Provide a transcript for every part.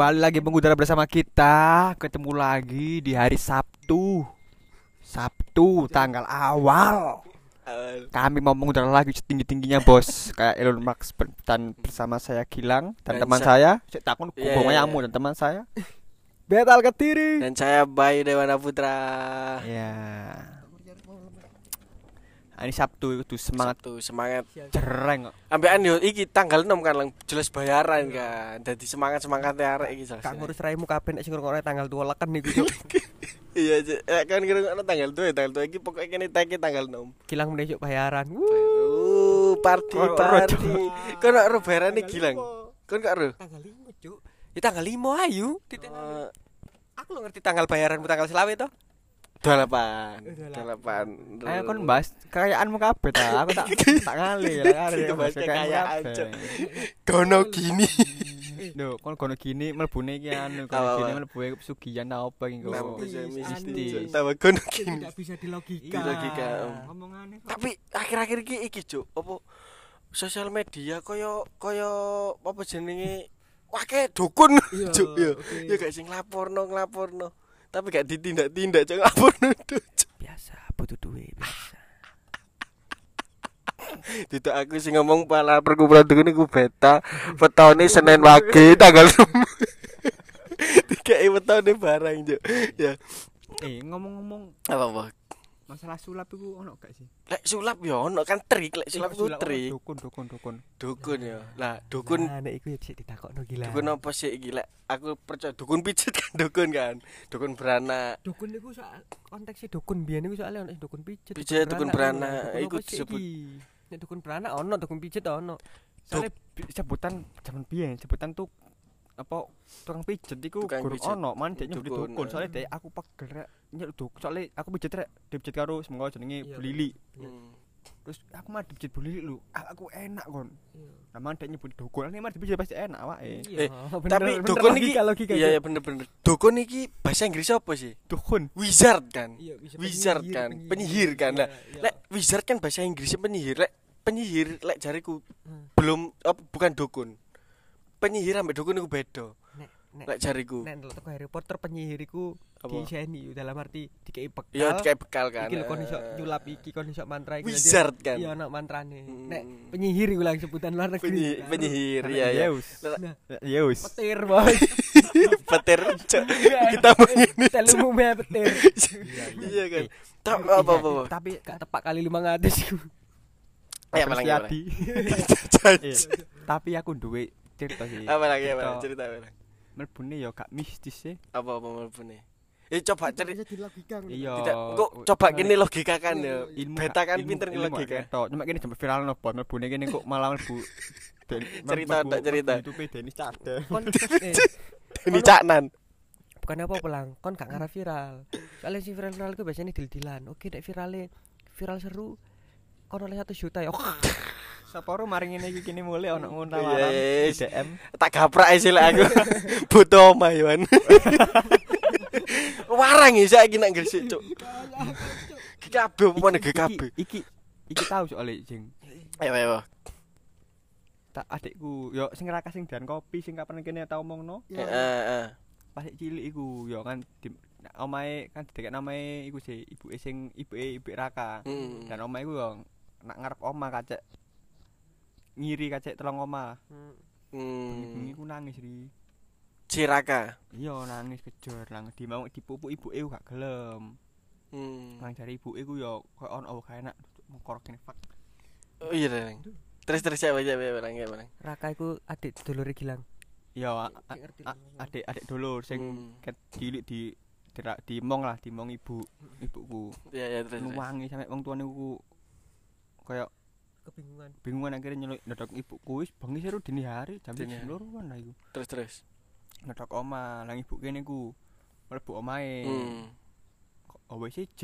Kembali lagi mengudara bersama kita. Ketemu lagi di hari Sabtu. Sabtu tanggal awal. Kami mau mengudara lagi setinggi-tingginya bos. Kayak Elon Musk Dan bersama saya Gilang Dan Dan teman sa- saya. Saya takut iya, ayammu iya. Dan teman saya? Betal Ketiri Dan saya Bayu Dewana Putra. Ya Ini Sabtu itu semangat Sabtu semangat. cereng kok. Ambekan yo iki tanggal 6 kan lang jelas bayaran kan. Dadi semangat-semangat arek iki jelas. Kak ngurus raimu kapan nek sing ngrungokne tanggal 12 kan niku Cuk. Iya, kan kira tanggal 2 tanggal 2 iki pokoknya kene tagi tanggal 6. Kilang meneh Cuk bayaran. Wuh. Uh, party Kok party. Ora ro bayaran iki Gilang. Kon gak ro? Tanggal 5 Cuk. Ya tanggal 5 ayu. Eh, Aku lo ngerti tanggal bayaranmu tanggal selawe to. 28. Delapan. 28. Ayo kon bahas kekayaanmu kabeh ta. Aku tak tak ngali ya kare. Kita bahas kekayaan. Kono gini. Lho, kon kono gini mlebune iki anu, Apa, kono gini mlebu pesugihan ta apa iki kok. mistis. mistis. Tambah kono gini. Tidak bisa dilogika. Logika, om. Ngomongane kok. tapi akhir-akhir iki iki cuk apa sosial media kaya kaya apa jenenge wake dukun cuk ya ya gak sing nglaporno nglaporno tapi gak ditindak-tindak cuk nglaporno cuk biasa butuh duit biasa. tidak aku sing ngomong pala perkumpulan dukun iku beta. Wetone Senin wage tanggal 6 Dikai wetone barang cuk ya. Eh, ngomong-ngomong. Apa apa masalah sulap iku ono gak sih? lek sulap yo ono kan trik lek sulap ku ono trik Dukun, dukun, dukun. dukun ya lah dukun Nah, nek iku ya bisa ditakokno gila. Dukun apa sih iki lek aku percaya dukun pijet kan dukun kan. Dukun beranak. Dukun niku soal konteksnya dukun biyen niku soalnya ono dukun pijet. Pijet, dukun beranak. Iku disebut-? Nek dukun beranak ono, dukun pijet ono. Soalnya bi- sebutan zaman biyen, sebutan tuh apa tukang pijet iku Tukang pijet. ono, man dek nyebut Dukun, dukun. eh. Soalnya dek aku pegel rek nyebut dukun. Soalnya aku pijet rek, dipijet karo semoga jenenge Iya, Bu Lili. Iya. Hmm. Terus aku mah dipijet Bu Lili lu. Ah, Aku enak kon. Iya. Nah, man dek nyebut dukun, ini mah dipijet pasti enak awake. Iya, Eh, bener, Tapi bener, dukun iki logika, logika, Iya Cuk. ya bener-bener. Dukun iki bahasa Inggris apa sih? Dukun. Wizard kan. Iya, bisa Wizard penyihir, kan. Penyihir kan. Lah, Iya, iya. Lek wizard kan bahasa Inggrisnya penyihir. Lek penyihir lek jariku Hmm. belum apa, bukan dukun. Penyihir ambek dukun iku beda. nek nek Lek jariku. nek ndelok teko Harry Potter penyihir iku diseni dalam arti dikei bekal. Iya kayak bekal kan. Iki lho kon iso Eh, nyulap iki kon iso mantra iki. Wizard kan. Iya ono mantrane. Hmm. Nek penyihir iku lang sebutan luar negeri. Penyi- Karo- penyihir iya iya. Zeus. Nah, Zeus. petir boy. Petir Cuk. Kita mau ini. Telmu me petir. Iya kan. Eh, Tak Iya, apa apa. apa. Tapi gak tepak kali 500 iku. Eh, Tapi aku duwe cerita sih. Apa lagi apa Cerita. lagi? Cerita apa lagi? Melbune ya gak mistis sih. Apa apa melbune? Eh coba cari. Iya. tidak kok coba kini logika kan ya. Ilmu Beta kan pinter ilmu logika. ketok. Cuma kene sampai viral no pon melbune kene kok malah melbu Cerita, tak cerita. YouTube Denis Cade. Kon eh, Ini caknan. bukan apa pelang kon gak ngarah viral soalnya si viral viral itu biasanya deal-dealan oke nek viralnya viral seru kon oleh satu juta ya Saporo maring ngene iki kene mulai ono ngono DM. Tak gaprak sih lah aku. Butuh omah Yohan. Warang ya saiki nak gresik cuk. GKB apa mana GKB? Iki iki tahu soalnya jeng. Ayo ayo. Tak adikku yo sing rakas sing dan kopi sing kapan kene tau omongno. Heeh heeh. Pas cilik iku yo kan omahe kan didekek namae iku sih ibuke sing ibuke ibu Raka. Hmm. Dan omah iku yo nak ngarep omah kacek ngiri kacek telung. Bengi-bengi Hmm. ku nangis ri. Ciraka. Iya nangis kejor lang di mau dipupuk ibuke gak gelem. Hmm. Nang jare ibuke ku yo koyo ono oh gak enak mengkorok kene fuck. Oh iya Reng. Terus terus siapa siapa barang ya barang. Raka iku adik dulure Gilang Iya adik adik dulur sing Hmm. ket cilik di dira- dimong lah dimong ibu ibuku. Iya iya terus. terus. Nuwangi sampe wong tuane ku koyo kebingungan bingungan akhirnya nyeluk ndodok ibuku wis bengi seru dini hari jam Dini hari. 9 lah iku. Terus terus. Ndodok omah, lang ibu kene ku mlebu omahe. Hmm. OWCJ.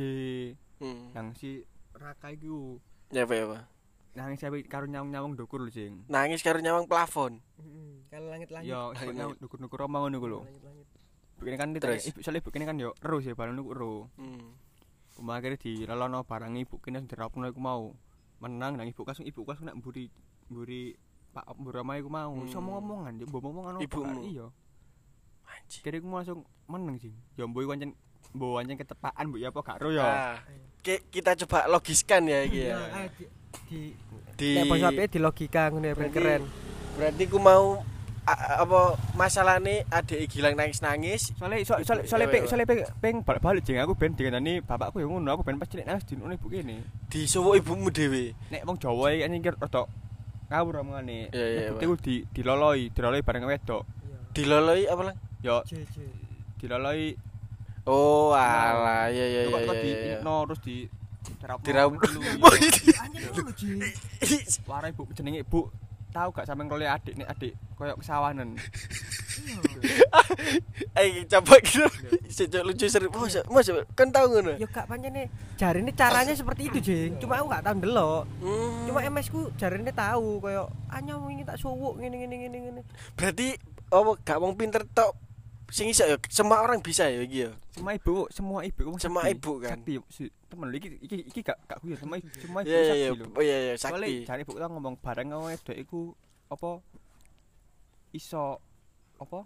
Hmm. Nang si Raka iku Ya apa ya apa. nangis sampe karo nyawang-nyawang ndukur lho sing. Nangis karo nyawang plafon. kalau langit-langit Yo, Langit. nyawang ndukur-ndukur omah ngono ku lho. langit-langit Ibu kene kan Terus? ibu soalnya ibu kene kan yo ero sih balon iku ero. Hmm. Omah akhirnya dilelono barang ibu kene sing dirapno iku mau. Menang nang ibu kasung ibu kasung nak mburi mburi Pak mburi omahe iku mau. Iso Hmm. ngomong-ngomongan, mbok ngomongan apa? Ibumu? Iya. Anjing. kira iku langsung meneng sih ya mbok iku pancen mbok pancen ketepaan mbok ya apa gak ro ya Nah, ki- kita coba logiskan ya iki ya. Ah, di di bos api di logika ngono ya ben Berarti- keren. berarti ku mau apa masalahnya adik Gilang nangis-nangis soalnya so, soalnya soalnya iya, peng soalnya peng peng balik balik jeng aku ben dikandani bapakku yang ngono aku ben pas cilik nangis di ngono ibu kene disuwuk ibumu dhewe. nek wong Jawa iki kan nyingkir rada ngawur omongane Iya, iya, ibu iku di diloloi diloloi bareng wedok. Diloloi apa lang? yo diloloi Oh, iya iya kok iya. kok di no terus di Diraup. Anjir ngono Ji. Wara ibu jenenge ibu tahu gak sampean role adik nek adik koyo kesawanan Eh, coba kita sejak lucu seru. Mas, mas, kan tahu ngono. Yo gak pancene jarine caranya seperti itu, Jing. Cuma aku gak tahu ndelok. Hmm. Cuma MS ku jarine tahu koyo anya wingi tak suwuk ngene ngene ngene ngene. berarti apa gak wong pinter tok sing iso ya semua orang bisa ya iki ya. semua ibu semua ibu Semua ibu kan? sakti temen iki iki iki gak gak guyon ibu semua ibu Iya iya lho Oh iya iya sakti. jare ibu kita ngomong bareng karo wedok iku apa iso apa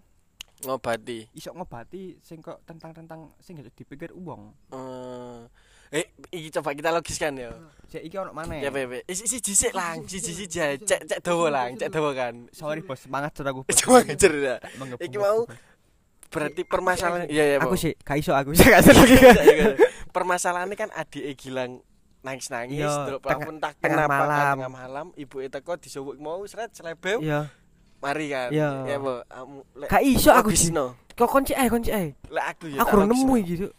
Ngobati. iso ngobati sing kok tentang-tentang sing gak dipikir uang Eh, eh iki coba kita logiskan ya. sik iki ono maneh Ya Bebe, isi isi jisik lang, siji siji aja. cek cek dawa lang, cek dawa kan. sorry bos semangat sur aku bos. Cuma ngejer ya. Tak menggebu- Iki mau berarti permasalahan iya ya Aku sih gak iso aku. Gak iso lagi. permasalahannya kan adik Gilang nangis-nangis Iya, delok tengah- plafon tak tengah kenapa kan malam. tengah malam ibu teko disuwuk mau seret selebeu Iya. mari kan Iya. ya Bu kamu Gak iso aku sih. logisno Kok kunci ae kunci ae. lek aku ya Aku nemu Cuk.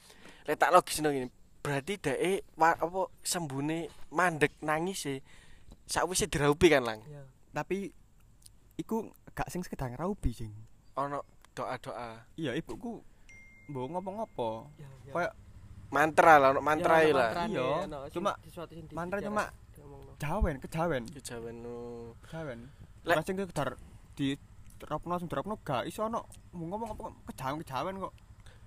lek tak logisno ngene berarti dhek wa- apa sembune mandek nangis e sakwise diraupi kan lang tapi iku gak sing sekedar ngraubi sing ono doa-doa. Iya ibuku mbok ngopo-ngopo Kayak- mantra lah ono mantra Ya, lah. Iya, sing- cuma- sesuatu sing mantra cuma diomongno. jawen kejawen. Kejawen no. Kejawen. Lek- sing sekedar di terapno langsung terapno gak iso ono. Mau ngomong apa kejawen kejawen kok.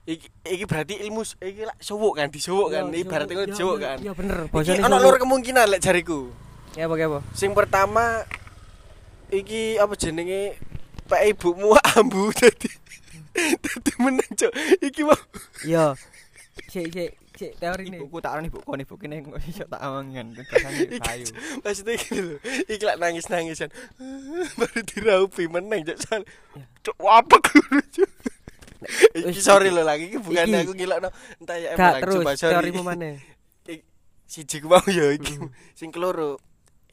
Iki iki berarti ilmu iki lak suwuk kan disuwuk kan? Ibarat ngono iya, disuwuk iya, kan? Iya bener. iki Bosone ono loro kemungkinan lek jariku. Ya apa apa? Sing pertama iki apa jenenge Pak ibumu ambu dadi dadi meneng cuk. Iki mau Iya. Sik sik sik teori ini. ibuku tak arani ibuku kon ibu kene kok iso tak amangan rasane kayu maksudnya iki lho. Iki lak nangis-nangis kan. Baru diraupi meneng cuk. Sal- Cuk apa guru. Iki sorry lho lagi iki bukan iki- aku ngilokno entah ya emang terus coba sorry. teorimu mana? Siji ku mau ya iki. Sing keloro.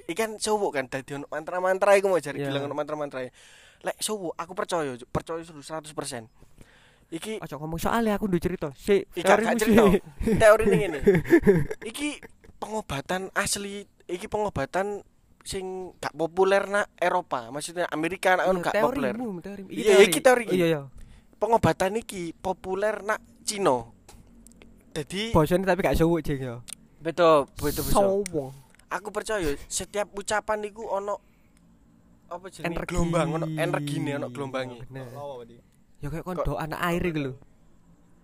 Iki kan suwuk kan dadi ono mantra-mantra iku mau Iya. bilang ono mantra-mantra. Lek suwuk aku percaya percaya 100%. Iki Ojo ngomong soalnya aku ndu cerita. Sik, Iki teorimu cerita. Teori ini ngene. Iki pengobatan asli, iki pengobatan sing gak populer nak Eropa, maksudnya Amerika nak gak populer. Teorimu, teorimu. Iya, iki teori. Iya, iya. Pengobatan iki populer nak Cina. Jadi Bosone tapi gak suwuk jeng ya. betul, betul betul. Aku percaya setiap ucapan iku ono apa jenenge Energi. gelombang ono energine ono. Bener. lawa berarti Ya kayak kon Kok- do anak air iki lho.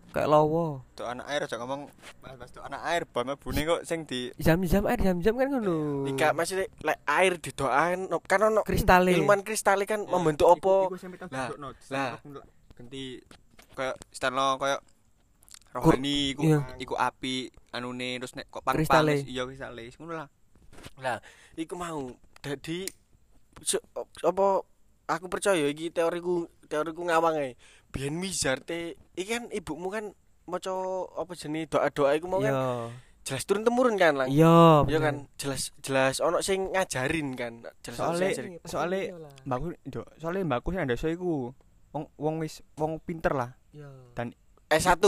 Kayak lowo. Tuh anak air aja ngomong bahas tuh anak air bal bune kok sing di Jam-jam air jam-jam kan ngono. Ika maksudnya lek air didoakan kan ono kristale. ilmuwan kristale kan membentuk apa Lah, lah. ganti kayak stano kayak rohani iku iya. iku api anune terus nek kok pang Kristale. iya kristale ngono lah Lah, iku mau dadi apa aku percaya iki teoriku teoriku ngawang ae. Biyen Mizarte iki kan ibumu kan maca apa jenenge doa-doa iku mau kan jelas turun temurun kan lang. Iya. Iya kan jelas jelas ono sing ngajarin kan. Jelas ngajarin. soale mbakku soalnya mbakku sing ndoso iku wong wong wis wong pinter lah Iya. S1.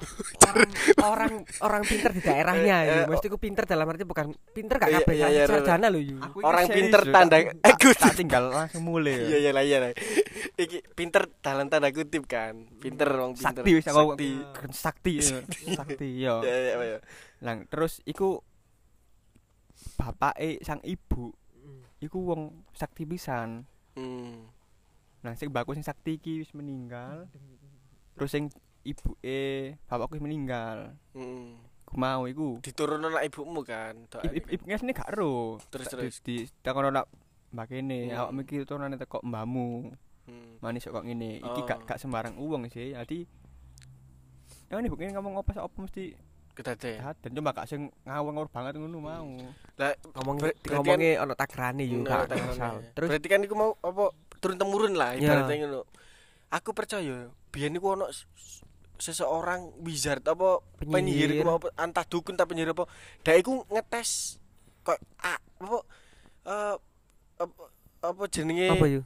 orang orang orang pinter di daerahnya Eh, ya. eh, Mesti ku pinter dalam arti bukan pinter gak Iya, kabeh iya, iya, sarjana lho yu. Aku Orang pinter tanda- eh, good. tak tinggal langsung mulai Iya iya lah iya lah. Iki pinter dalam tanda kutip kan. Pinter wong pinter. sakti wis aku Sakti. sakti iya. sakti yo Ya ya ya. Lang terus iku bapake sang ibu iku wong sakti pisan. Hmm. Nah sing mbakku sing sakti iki wis meninggal. Terus sing ibuke bapakku meninggal. Hmm. Ku mau iku. Diturunno nak ibumu kan. doane Ibu kan. ibunya sini gak ero. Terus terus. Di takono nak mbak kene, Hmm. awak mikir turunane teko mbahmu. Hmm. manis kok ngene iki Oh. gak gak sembarang uang sih jadi ya ini bukan ngomong apa apa mesti Kedadean. dan cuma gak sing ngawang banget ngono mau Lah ngomong ngomongnya ono takrane yo gak asal. Terus berarti kan iku mau apa turun temurun lah Ya. ibaratnya ngono. Aku percaya biyen iku ono seseorang wizard apa penyihir apa antah dukun tapi penyihir apa dia iku ngetes kok ah, apa eh, apa apa jenenge apa yo?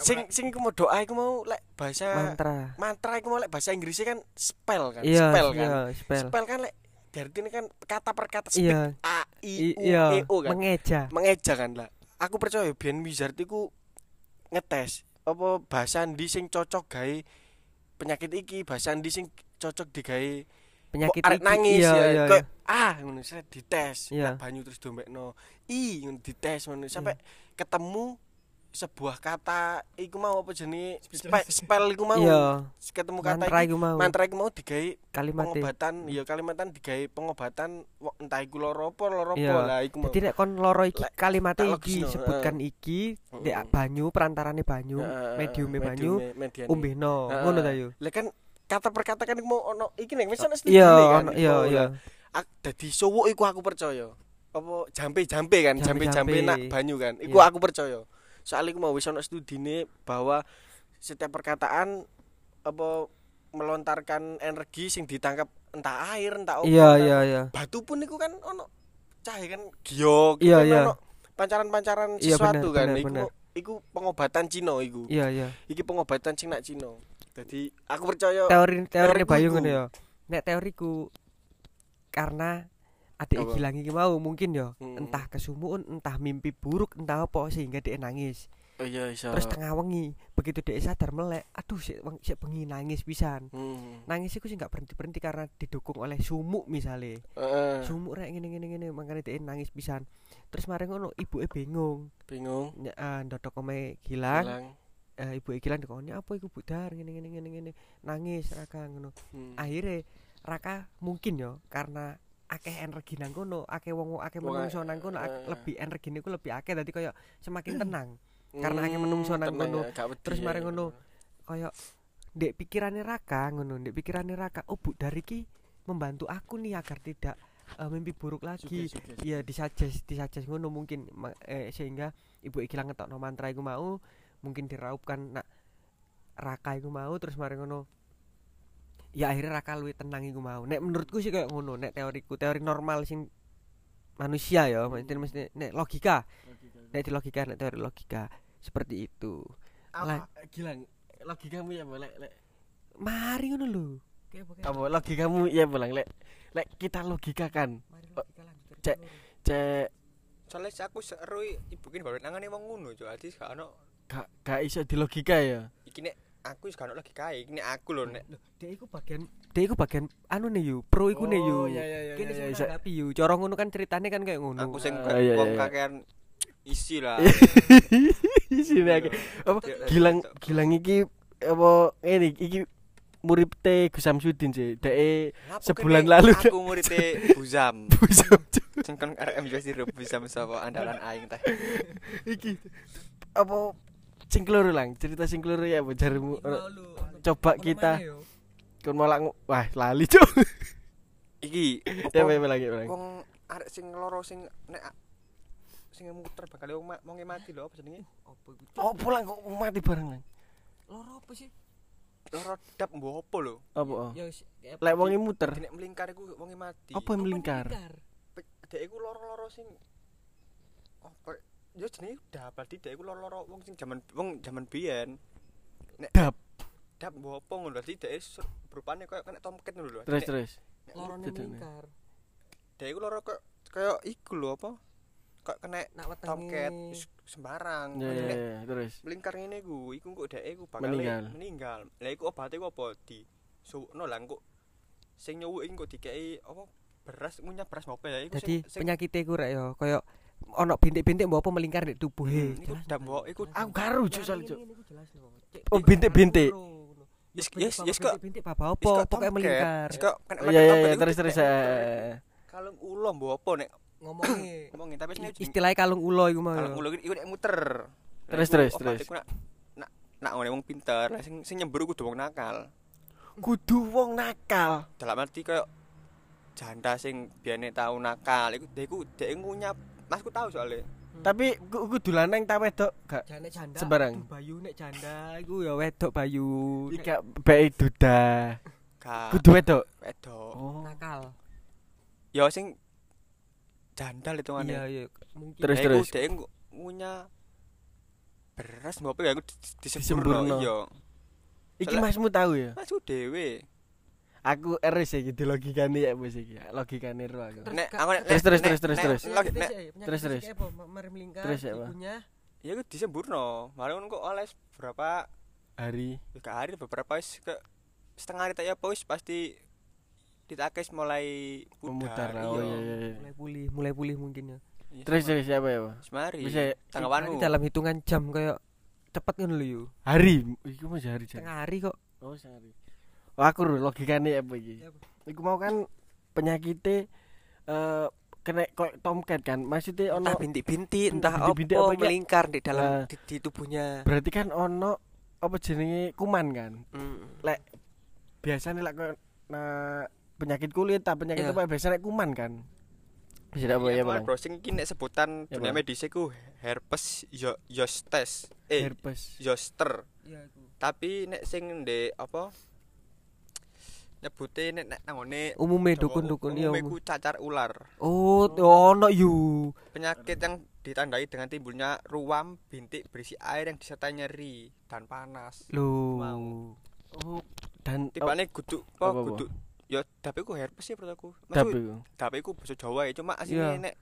sing sing mau doa iku mau lek bahasa Mantra. mantra iku mau lek bahasa Inggrisnya kan spell kan Iya, spell kan iya, spell. spell kan lek dari ini kan kata per kata speak Iya. a i I- u Iya, e o kan mengeja. mengeja kan lah aku percaya biyen wizard iku ngetes apa bahasa ndi sing cocok gawe penyakit iki bahasa ndi sing cocok digawe Penyakit kok arek iki, nangis iya, ya iya, kayak ah ngono saya dites Iya. Banyu terus dombekno i ngono dites ngono sampai ketemu sebuah kata iku mau apa jenenge spe- spell iku mau Iya, ketemu kata mantra iku mau. mantra iku mau digawe Kalimatnya. pengobatan ya Kalimantan digawe pengobatan entah iku loro apa loro apa Iya. lah iku mau Jadi nek kon loro iki Lek- kalimatnya tak iki sebutkan iki Heeh. banyu perantarane banyu, Heeh, mediume banyu. Heeh. Ngono ta yo. Lah kan kata per kata kan iku mau ono iki nek wis ono Iya, iku iya iya. Ak- dadi suwuk iku aku percaya apa jampe-jampe kan jampe-jampe nak banyu kan iku Iya. aku percaya soalnya iku mau wis ono studine bahwa setiap perkataan apa melontarkan energi sing ditangkap entah air entah apa Iya iya iya. batu pun iku kan ono cahaya kan giok Iya, kan iya. pancaran-pancaran Iya, sesuatu bener, kan bener, iku pengobatan Cina iku Iya iya. iki pengobatan sing nak Cina jadi aku percaya Teori teori teoriku Bayu ngono ya. Nek teoriku karena adik Apa? Gilang iki mau mungkin ya Hmm. entah kesumuun, entah mimpi buruk, entah apa sehingga dia nangis. oh iya iso Terus tengah wengi, begitu dia sadar melek, aduh weng- sik bengi nangis pisan. hmm. Nangis sih nggak berhenti-berhenti karena didukung oleh sumuk misalnya. Heeh. Sumuk rek ngene ngene ngene makanya dia nangis pisan. Terus mari ngono ibuke bingung. bingung Ny- eh, ndodok omahe Gilang, hilang eh, ibuke Gilang dikoni apa iku Budar ngene ngene ngene ngene. Nangis Raka ngono. Hmm. Akhirnya Raka mungkin ya karena akeh energi nang kono, akeh wong akeh menungso nang kono, eh. lebih energine ku lebih akeh dadi koyo semakin tenang. karena akeh Hmm, menungso nang kono. ya, Terus ya. mari ngono. Koyo ndek pikirane Raka ngono, ndek pikirane Raka, oh Bu dari ki membantu aku nih agar tidak eh, mimpi buruk lagi. Iya disuggest disuggest ngono mungkin eh, sehingga ibu iki ngetokno mantra iku mau mungkin diraupkan nak Raka iku mau terus mari ngono ya akhirnya Raka luwih tenang iku mau. Nek menurutku sih kayak ngono nek teoriku teori normal sing manusia ya mesti mesti nek logika. Nek di logika nek teori logika seperti itu. Apa? Gilang logikamu ya boleh lek mari ngono lho. Apa logikamu ya boleh lek lek kita logikakan. Cek. cek. Soalnya sih aku seru ibu kini baru nangane wong ngono jo. Adi gak ono gak gak iso di logika ya? Iki nek aku wis gak ono lagi kae iki nek aku lho nek dek iku bagian dek iku bagian anu nih yu pro iku nih yu. Oh, iya, iya, iya, kene sing nganggapi yu. Cara ngono kan ceritanya kan kayak ngono. Aku sing Ah, wong kakean isi lah. Sini lagi apa gilang gilang iki apa ini iki murid teh Gus Samsudin sih. Dek Lapo Sebulan lalu, aku ngurite Buzam Buzam, sing kon arek juga sih Buzam sapa andalan aing teh. Iki apa sing keloro lang cerita sing keloro ya apa jarimu coba kita. kon malah wah lali cuk. Iki ya apa apa lagi wong arek sing loro sing nek sing muter bakal wong ma- wonge mati lho apa jenenge? Oh pulang kok mati bareng lang? Loro apa sih? Loro dap mbok apa lho? Apa? Oh? ya lek sih? muter? nek melingkar iku wonge mati. Apa yang melingkar? dek iku loro-loro sing apa yo jenenge dap berarti dek iku loro-loro wong sing jaman wong jaman biyen. Nek Dap. dap mbok apa ngono dek is berupane koyo kena tomket ngono lho. Terus terus. Lorone Gitu, melingkar dek iku loro koyo koyo iku lho apa? Kok kena nak tomket sembarang. Ya ya terus. melingkar ngene iku iku kok dek iku bakal Meninggal. meninggal. Lha iku obate ku apa? Di suwukno lah kok sing nyuwuk iki kok dikei apa? Beras ngunyah beras ngopo ya iku Jadi penyakitnya ku rek yo koyo ono bintik-bintik mbok apa melingkar di tubuhe. Hmm, iku dak mbok iku aku karo cuk soal cuk Oh Oh, bintik-bintik. Yes, yes, yes, kok. Bintik apa apa tomket, melingkar. kok kena iya iya tomket iya iku terus terus dikei. eh. kalung ulo mbok apa nek Ngomongnya ngomongin tapi sing istilahnya kalung ulo iku mau. kalung ulo iku nek muter Terus, terus, terus. nak nak wong pinter, sing sing nyembur kudu wong nakal. kudu wong nakal Dalam arti koyo janda sing biyen tau nakal, iku dia iku dhek ngunyap. Masku tahu soalnya. tapi ku- kudu lanang ta wedok gak Jane janda. Sembarang. aduh, Bayu nek janda iku ya wedok Bayu. Iki bae duda Gak kudu wedok wedok. oh nakal. Ya sing jandal itu Iya iya mungkin. Terus, terus. ngu- ngunyah beras ngopo ya aku Disemburno. iya. iki masmu tahu ya Masku dhewe. Aku eres iki di logikane ya bos iki logikane ro aku Terus Nek Kak- aku nek Terus, terus, terus, terus, terus. Terus, terus. Mari melingkar. Terus ya, ibunya ya aku disemburno. Malah kok oleh berapa hari Tiga hari beberapa wis ke setengah hari tak ya wis pasti ditakes mulai pudar, lah oh iya. iya iya iya. mulai pulih, mulai pulih mungkin ya. Iya, terus terus siapa ya semari Bisa ya? tanggapanmu dalam hitungan jam kayak cepet kan yo. hari iku masih hari jan Setengah hari kok. oh sehari oh aku logikane apa iki Apa? iku mau kan penyakitnya eh kena kok tomcat kan maksudnya ono Entah bintik-bintik, entah apa, Bintik-bintik apa iki? melingkar di dalam Nah. di, di tubuhnya. berarti kan ono apa jenenge kuman kan Mm. biasanya lek nah, penyakit kulit tak penyakit Iya. apa biasanya kuman kan bisa apa ya Iya, bang browsing nek sebutan Ya, dunia medis iku herpes yo yostes eh herpes yoster Iya iku. tapi nek sing ndek apa nyebute nek nek nangone Umume dukun-dukun iya. umume umum. ku cacar ular Oh, ono yu. penyakit yang ditandai dengan timbulnya ruam bintik berisi air yang disertai nyeri dan panas Loh. Mau. oh dan tibane kudu Apa, apa apa? kudu ya tapi ku herpes sih menurut aku oh, Maksud, tapi tapi ku bahasa Jawa ya cuma Iya. aslinya nek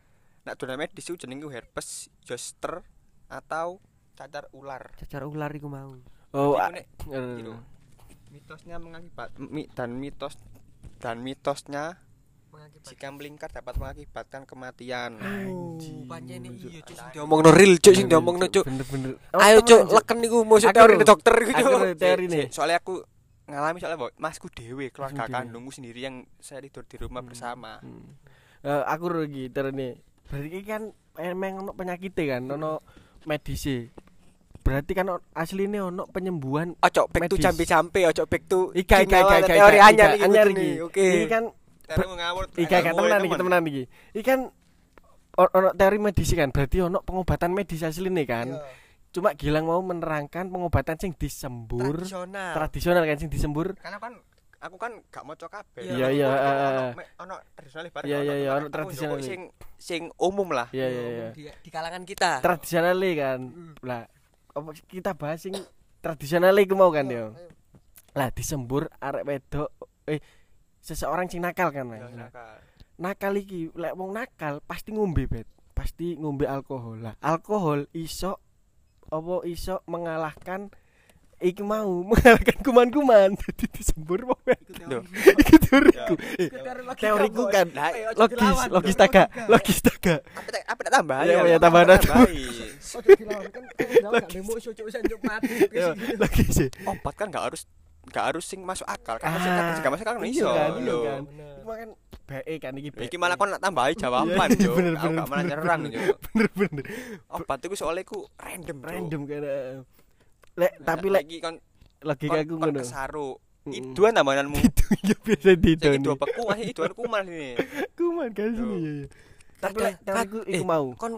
nek dunia medis itu jenenge herpes zoster atau cacar ular Cacar ular iku mau. oh nek gitu. Mitosnya mengakibat mi, dan mitos dan mitosnya jika melingkar dapat mengakibatkan kematian. Oh, Anjing. pancene iya cuk sing diomongno. Real cuk sing diomongno cuk. bener-bener Ayo cuk leken iku musuh Aku teori dokter iku. Cuk. teori nih. soalnya aku ngalami soalnya Boy, masku dewe keluarga kandungku sendiri yang saya tidur di rumah Hmm. bersama. Hmm. Eh, aku rugi terus nih. Berarti kan emang ono penyakit kan ono medisi berarti kan aslinya ono penyembuhan Ojo back to Medis. jambe-jambe, ojo back to ika ika ika ika teori ika, anyar ika, iki anyar iki Oke. ini kan ika ika temenan iki temenan iki ini kan ono teori medisi kan berarti ono pengobatan medis aslinya kan Iya. cuma Gilang mau menerangkan pengobatan sing disembur tradisional. tradisional kan sing disembur karena kan aku kan gak mau kabeh Iya, iya, Ono- eh, ono eh. ono tradisionalis bareng Iya, iya, iya, ono njupuk sing sing umum lah iya iya iya Di, di kalangan kita. tradisional kan Hmm. lah apa kita bahas sing tradisional iku mau kan yo lah disembur arek wedok eh seseorang sing nakal kan Ya. Nah, nakal. nakal iki lek wong nakal pasti ngombe bet pasti ngombe alkohol lah alkohol iso apa iso mengalahkan iki mau mengalahkan kuman-kuman jadi disembur wong wedok Loh. iki teoriku Eh, Iku teori logika, teoriku Bos. kan Lah, Ayo, ojo logis dilawan, logis Bos. taga Logika. logis taga apa tak apa tak tambah Iya, iya, tambahan aja. Ojo dilawan kan kan dilawan gak nemu iso cuk sanjuk mati. Yo, logis sih obat kan gak harus gak harus sing masuk akal kan Ah, sing kan gak masuk akal kan iya iso kan, iya lho. kan. Bener. Cuma kan bae kan iki bae. iki malah kon nak tambahi jawaban Iya, yo bener, aku bener, gak malah bener, nyerang bener. yo bener bener obat itu soalnya ku random Cuk. random karena lek tapi lek lagi kon logika kon, aku kon ngono kesaru Mm. iduan nambananmu itu ya biasa didon itu beku masih iduan kuman ini kuman kan sini ya ya. tapi lek Kadang- teoriku eh, iku mau Kon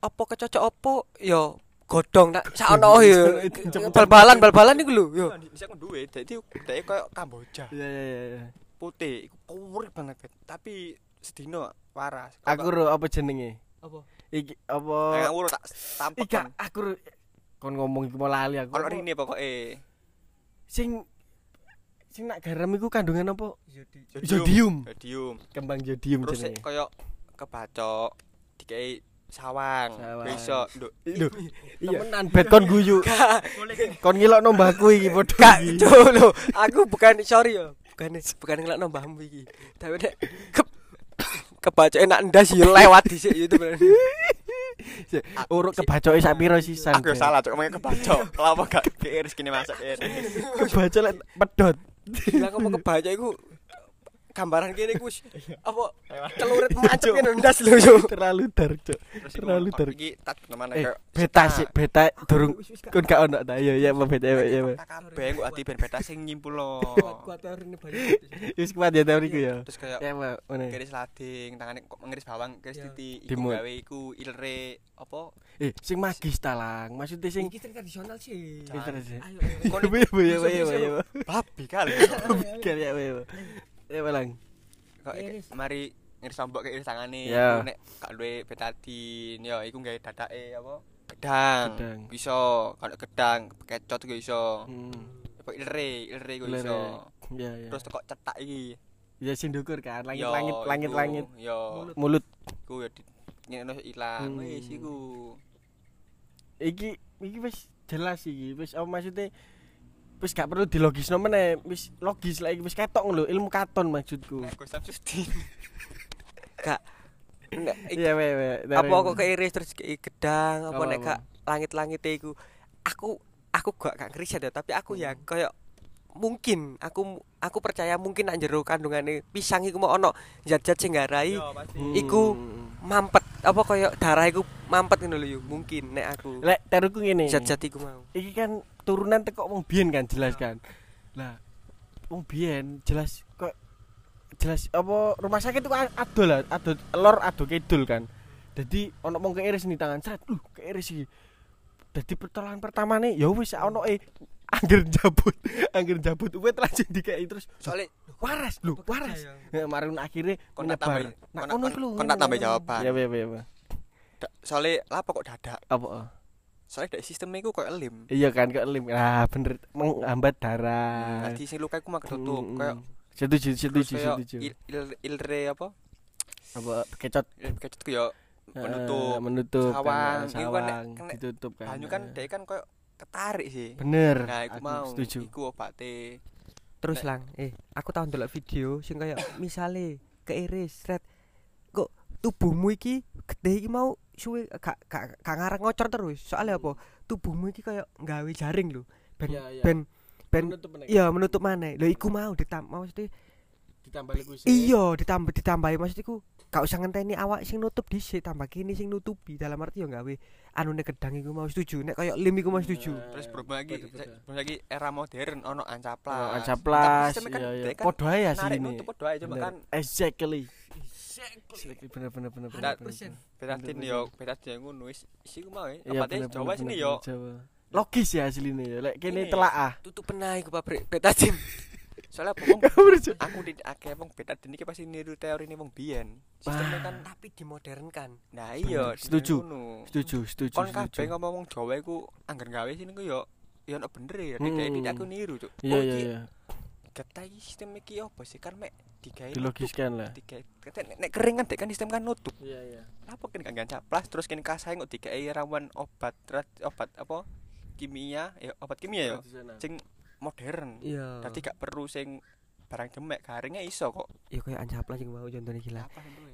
apa kecocok apa ya godong tak sakno ya. Cepet. Bal-balan bal-balan iku lho yo. bisa aku duwe jadi dia kayak kamboja ya ya ya ya. putih iku urip banget tapi sedino waras aku ro apa jenenge Apa? iki apa Kayak urut tak tampak aku ro kon ngomong iku mau lali aku Ono rene pokoke. sing sing nak garam iku kandungan apa Jadi Zodium. Zodium. kembang jodium Terus jenenge koyo kebacok dikei sawang. Sawang. Iso nduk. Iya bet kon guyu kon ngilokno mbahku iki padha Kak, lho, aku bukan sorry ya. Bukan bukan ngelakno mbahmu iki. Tapi nek ke kebaca enak ndas yo lewat dhisik yo itu berarti. Uruk kebacoke sak piro sisan Aku yo Bet? salah cok ngomongnya kebacok. Lama gak keiris kini masak ya. kebaca lek pedot Bilang kamu kebaca iku gambaran kene ku apa celurit macet kene ndas lho yo. terlalu dark cuk. Terlalu dark. Iki tak mana eh beta sih beta durung kun gak ono ta ya ya apa beta ya ya kabeh kok ati ben beta sing nyimpul lo. kuat teorine banyak wis kuat ya teoriku ya. Terus kayak ya lading, tangane kok ngiris bawang, garis Ya. titik, iku gawe iku ilre apa? eh sing magis talang maksudnya sing Iki tradisional sih. Ayo. Kon ya ya ya ya ya babi kali. ya ya ya balang Kok Iris. mari ngiris lombok ke iris tangane. Ya. Iku Nek gak duwe betadin, ya iku gawe dadake apa? Gedang. Gedang. Bisa, kalau gedang kecot juga iso. hmm Apa ilre, ilre iku Ilre. iso. ya ya Terus tekok cetak iki. ya sing ndukur kan langit Yo, langit langit iku. langit Yo, mulut iku ya di ngene ilang Hmm. wis iku. iki iki wis jelas iki wis apa maksudnya wis gak perlu dilogisno meneh wis logis lah wis ketok lho ilmu katon maksudku Nek Gus Samsudin. Gak nek iya we we apa kok keiris terus kei gedang apa nek gak langit-langit iku aku aku gak gak ngeriset ya tapi aku ya Hmm. koyo mungkin aku aku percaya mungkin nak jero kandungane pisang iku mau ono zat-zat sing ngarai Hmm. iku mampet apa koyo darah iku mampet ngono lho mungkin nek aku. Lek teruku ngene. Zat-zat iku mau. Iki kan turunan tekok wong biyen kan jelas kan? Lah wong biyen jelas kok jelas apa rumah sakit itu ado lah ado lor ado kidul kan? Jadi ono wong keiris nih tangan seret uh keiris iki. Jadi pertolongan pertama nih ya wis ono eh angger jabut angger jabut. Wet langsung dikai terus. Soalnya waras lho waras. ya marin akhirnya kon tak tambah nah kon- kon- kon tak tambah jawaban. Ya ya ya soalnya lapo kok dadak? Apa soalnya dari sistem iku koyo lim iya kan kok lim ah bener menghambat darah Tadi sing luka iku mah ketutup Mm, koyo mm. setuju setuju setuju. il, il- ilre apa? Apa kecot? Il kecet ku yo menutup Eh, menutup Sawang. kan, nek- sawang nek ditutup kan. banyu kan Eh, dek kan koyo ketarik sih bener nah iku aku mau setuju iku obate Terus lang, eh aku tau ndelok video sing kaya misale keiris red kok tubuhmu iki gede iki mau suwe gak gak gak ngarang ngocor terus. Soalnya apa? Tubuhmu iki kaya nggawe jaring lho. Ben Iya, iya. ben ben menutup iya menutup maneh. Lho iku mau ditam maksudnya ditambah lagi sih. iya ditambah ditambahi. Maksudku gak usah ngenteni awak sing nutup dhisik tambah kini sing nutupi. Dalam arti yo gawe anune gedang iku mau setuju nek kaya lim iku mau setuju. Nah, terus berhubung lagi berhubung lagi era modern ono ancaplas. Oh, ancaplas iya iya. kan podo ae asline nutup podo ae cuma Bener. kan. Exactly. Exactly. Bener bener bener bener betadin Bener, yo betadin ngono wis isi ku mau ya obate bener, Jawa bener, sini yo. Logis ya asline ya lek kene telaah tutup pernah iku pabrik betadin soalnya Berjo- aku di akeh wong betadin iki pasti niru teori ini wong biyen. Sistemnya kan Tapi dimodernkan. nah iya setuju. setuju setuju kon kabeh setuju. ngomong wong Jawa iku angger gawe sini ku yo yo ono bener ya Hmm. tidak tidak aku niru cuk. Iya Oh, iya iya. Geta iki sistem iki apa sih? Kan mek digawe dilogiskan lah. Digawe kata nek, kering kan kan sistem kan nutup. Iya iya. Apa kan kan caplas terus kene kasai kok digawe ramuan obat obat apa? Kimia ya obat kimia ya? Sing modern Iya. dadi gak perlu sing barang demek garingnya iso kok Ya kaya ancaplas iku mau contone contohnya?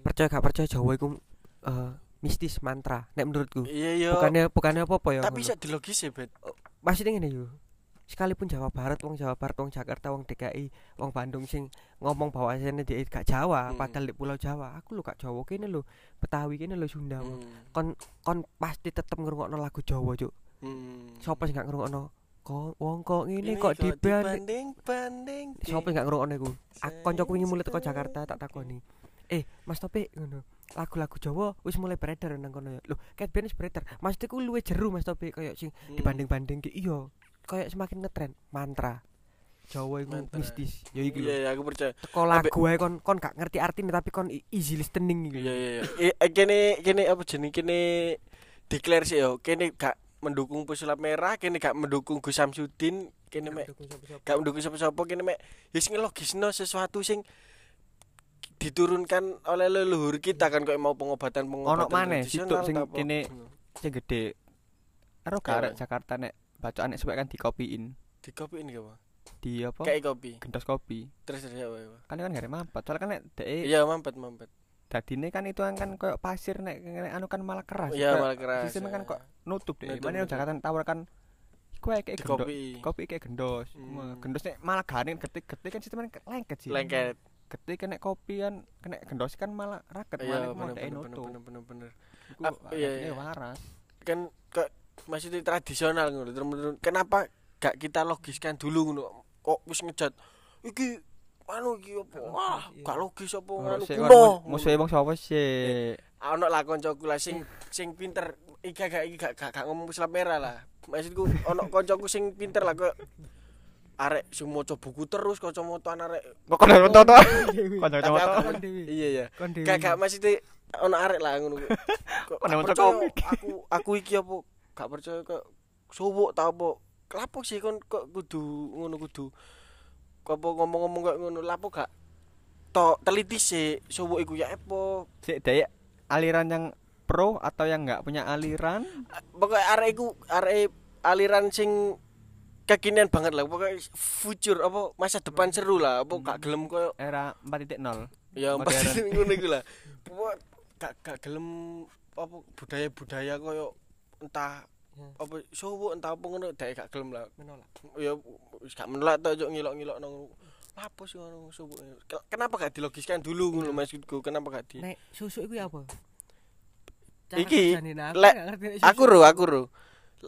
Percaya gak percaya Jawa iku eh, mistis mantra nek menurutku. iya iya Bukannya bukannya apa-apa ya. tapi bisa dilogis ya bet maksudnya ngene yo sekalipun Jawa Barat wong Jawa Barat wong Jakarta wong DKI wong Bandung sing ngomong bahwasanya dia gak Jawa Hmm. padahal di Pulau Jawa aku lho gak Jawa kene lho Betawi kene lho Sunda. Hmm. kon kon pasti tetep ngrungokno lagu Jawa cuk Hmm. sapa sing gak ngrungokno kok wong kok ngene kok dibanding banding sapa sing gak ngrungokno iku aku kancaku wingi mulai teko Jakarta tak takoni. Eh Mas Topik ngono. Lagu-lagu Jawa wis mulai beredar nang kono ya. Lho ben wis beredar. Maksudku luwe jeru Mas Topik koyo sing Hmm. dibanding-banding ki. Iya kayak semakin ngetren. Mantra. Jawa iku mistis. Ya iku iya aku percaya. Teko lagu ae kon kon gak ngerti artine tapi kon easy listening iku iya iya iya. Eh, kene kene apa jeneng? Kene declare sih yo. Kene gak mendukung pesulap merah kene gak mendukung Gus Samsudin kene mek gak mendukung sapa-sapa kene mek wis ngelogisno sesuatu sing diturunkan oleh leluhur kita kan kok mau pengobatan pengobatan Ono maneh, situk sing kene- sing gede. Karo karek? Jakarta nek bacaan nek kan dikopiin. Di kopi ini apa? Di apa? Kayak kopi. Gendos kopi. Terus terus apa apa? Kan kan gak mampet soalnya kan nek dek iya mampet mampet dadine kan itu kan koyo pasir nek, anu kan malah keras iya malah keras sistemnya kan kok nutup deh mana nutup. Jakarta tawar kan iku ae kayak gendos kopi kopi kayak gendos Hmm. Gendos nek malah garing ketik ketik kan sistemnya kan lengket sih lengket ketik kena kopi kan kena gendos kan malah raket Iya, malah bener bener nutup. bener bener bener. Iku Ah, iya, iya. waras. Kan kok masih di tradisional ngono. Kenapa gak kita logiskan dulu ngono? Kok wis ngejat iki anu iki apa? Wah, gak logis apa anu sik, kuno. kon Musuhe wong sapa sih? Ono lah kancaku lah sing sing pinter. Iki gak iki gak gak, gak ngomong selap merah lah. Maksudku ono kancaku sing pinter lah kok arek sing maca buku terus kacamataan arek Kok kono to? Kon dhewe. iya ya gak gak masih ono arek lah ngono kok aku aku iki apa gak percaya kok suwuk ta apa Lapo sih kon kok kudu ngono kudu apa ngomong-ngomong kok ngono? Lapo gak tok teliti sih suwuk iku ya apa? Sik daya aliran yang pro atau yang enggak punya aliran? pokoknya arek iku arek aliran sing kekinian banget lah. Pokoknya future apa masa depan seru lah. Apa gak gelem koyo Era 4.0. ya Modern. pasti ngono iku lah. Pokok gak gak gelem apa budaya-budaya koyo entah Ya. apa suwuk entah apa ngono dek gak gelem lah menolak. ya wis gak menolak to juk ngilok-ngilok nang apa sih ngono suwuk Ke- kenapa gak dilogiskan dulu ngono maksudku kenapa gak di Nek susu iku apa? Iki, nah, aku lek, aku ro aku ro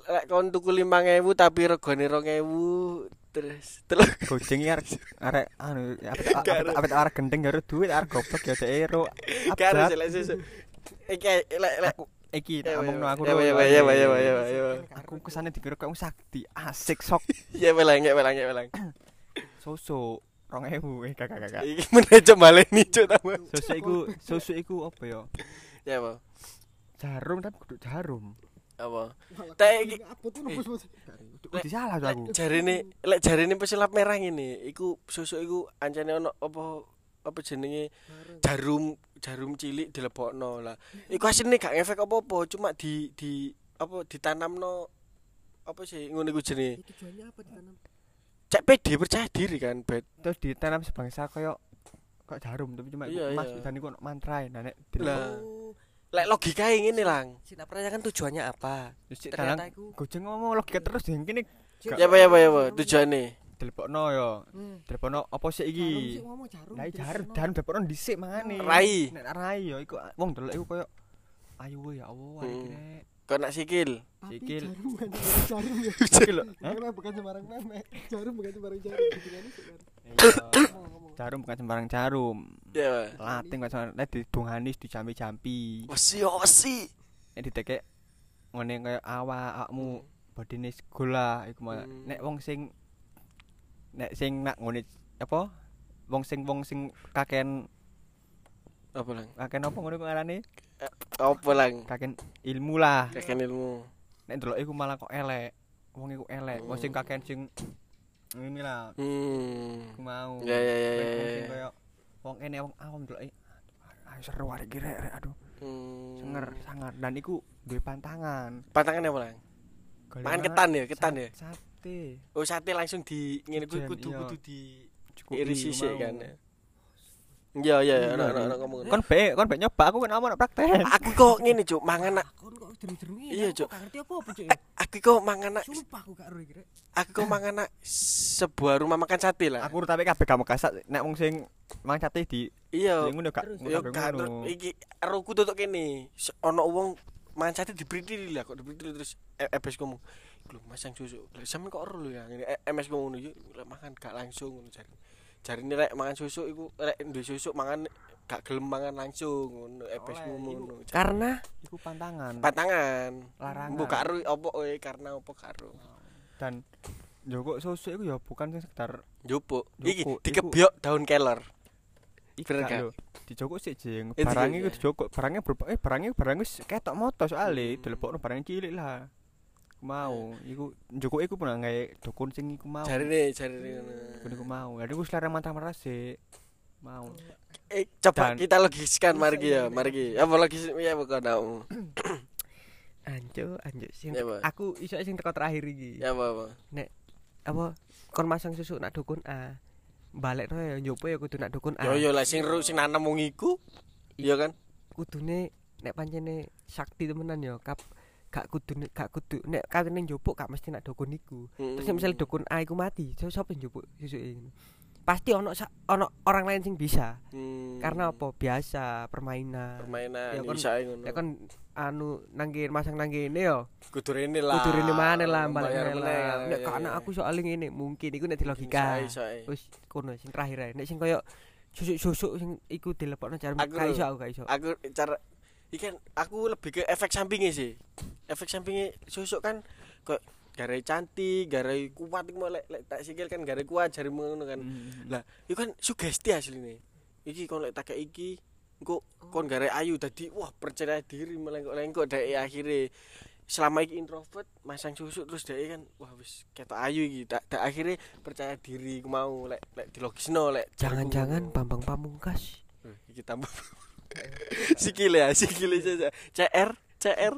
lek kon tuku 5000 tapi regane 2000 terus Gojeng iki arek arek anu apet arek gendeng karo duit arek goblok ya dek ero. karo Abjad. lek susu iki lek iki Ya, tak omongno ya, aku ya, ya, ya, ya, ya, ya. Aku kesane dikira wong sakti, asik sok. Ya welang ya welang ya welang. Susu 2000 eh kakak kakak. iki meneh cok baleni cok tambah Susu iku susu iku apa ya? ya apa? Jarum tapi kudu jarum. apa? Teh iki Kudu salah tuh aku. jarine lek jarine pesilap merah ngene. Iku susu iku ancane ono apa apa jenenge? Jarum jarum cilik dilebokno lah iku asline gak ngefek apa-apa cuma di di apa ditanamno apa sih ngono iku jenenge Tujuannya apa ditanam? cek pede percaya diri kan bet Terus ditanam sebangsa koyo kok jarum tapi cuma Iya, emas iya. dan iku ono mantra nah nek Lah. Oh, lek logikae ngene lang Sing tak pertanyakan tujuannya apa? Terus cik Ternyata iku gojeng ngomong logika terus yang kene ya apa ya apa ya apa tujuane dilebokno yo. Hmm. Dilebokno apa sih Jarum iki? Lah jarum jarum dilebokno dhisik mangane. Rai. Nek rai yo iku wong delok iku koyo ayo ya Allah Hmm. iki nek. kok nak sikil Tapi Sikil. jarum bukan sembarang jarum ya. Iki lho. Hah? Karena bukan sembarang meme. Jarum bukan sembarang jarum. Hubungannya sekarang. Iya. Jarum bukan sembarang jarum. ya Lating kok sembarang nek didungani dijampi-jampi. wesi wesi Nek ditekek ngene koyo awak awakmu bodine segolah iku mah Hmm. nek wong sing nek sing nak ngene apa? Wong sing wong sing kaken apa lang? kaken apa ngono ngarane apa lang? Kaken ilmu lah. Kakek ilmu. Nek delok iku malah kok elek. Wong iku elek. Wong sing kaken sing ngene lah. Hmm. Mau. Ya, ya, ya, ya, Wong ene wong awam delok ayo seru arek iki rek rek, aduh. Hmm. senger sangat dan iku duwe pantangan. Pantangan apa lang? Makan ketan ya, ketan ya? Sate oh sate langsung di ngene kuwi Jen, kudu iya. kudu di iris sisik mau. kan ya iya iya Iya, ana ana iya. ana ngomong kon be kon be nyoba aku kan aman praktek aku kok ngene cuk mangan nak Kon kok jeru-jerungi. Iya, aku Cuk. Gak ngerti apa-apa, Cuk. aku kok mangan nak Sumpah aku gak iki, Rek. aku kok mangan nak sebuah rumah makan sate lah aku tapi kabeh gak mau kasat nek wong sing mang sate di iya di ngono gak yo gak ngono. iki eroku tutuk kene ono wong mangan sate dibritili lah kok dibritili terus e- ebes ngomong lho masang susu lha sampean kok ero lho ya ngene E- MS ngomong ngono yo mangan gak langsung ngono jare jare ini rek mangan susu iku rek duwe susu mangan gak gelem mangan langsung ngono ngomong iku. ngono Karena iku pantangan pantangan larangan mbok karo opo kowe karena opo karo dan Joko susu itu ya bukan sing sekedar njupuk iki iku- dikebyok daun kelor ikan Bener gak? lho. Dijoko sik jeng. Eh, Barang dijoko, iku ya. dijoko, barangnya berapa eh barangnya barang wis ketok moto soalé Hmm. dilebokno barang cilik lah. Mau, iku njoko iku pun gawe dukun sing iku mau. jarine jarine ngono iku mau. Jadi iku selera mantra-mantra sik. Mau. eh coba Dan- kita logiskan mari ki ya mari ki apa logis ya bukan kamu anjo anjo sing Ya, aku iso sing teko terakhir iki. ya apa apa Apa kon masang susu nak dukun A. Balik ya njopo ya kudu nak dukun A. yo yo lah sing ru sing nanam wong iku iya kan Kudune nek pancene sakti temenan ya kap gak kudu gak kudu nek kawene njupuk gak mesti nak dukun iku. Terus nek misal dukun A iku mati, so sapa njupuk ini? pasti ono ono orang lain sing bisa. Hmm. karena apa? Biasa permainan. Permainan Ya kan- bisa ngono. ya kan anu nangkin masang nang kene yo. Kudu rene lah. kudu rene maneh lah balik lah. nek iya, karena aku soalnya ngene mungkin iku nek di logika Iso, iso, wis kono sing terakhir ae. Nek sing koyo susuk-susuk sing iku dilepokno jar Aku- gak iso aku gak iso. Aku cara ikan aku lebih ke efek sampingnya sih. Efek sampingnya susuk kan kok garai cantik, garai kuat iku mau lek lek tak sikil kan garai kuat jarimu ngono kan. Lah, itu kan sugesti asline. Iki kon lek tak iki engko kon garai ayu dadi wah percaya diri melengkok-lengkok dek akhirnya selama iki introvert masang susuk terus dek kan wah wis ketok ayu iki. Tak tak akhirnya percaya diri ku mau lek lek dilogisno lek jangan-jangan Bambang Pamungkas. Eh, iki tambah sikile ya sikile saja CR CR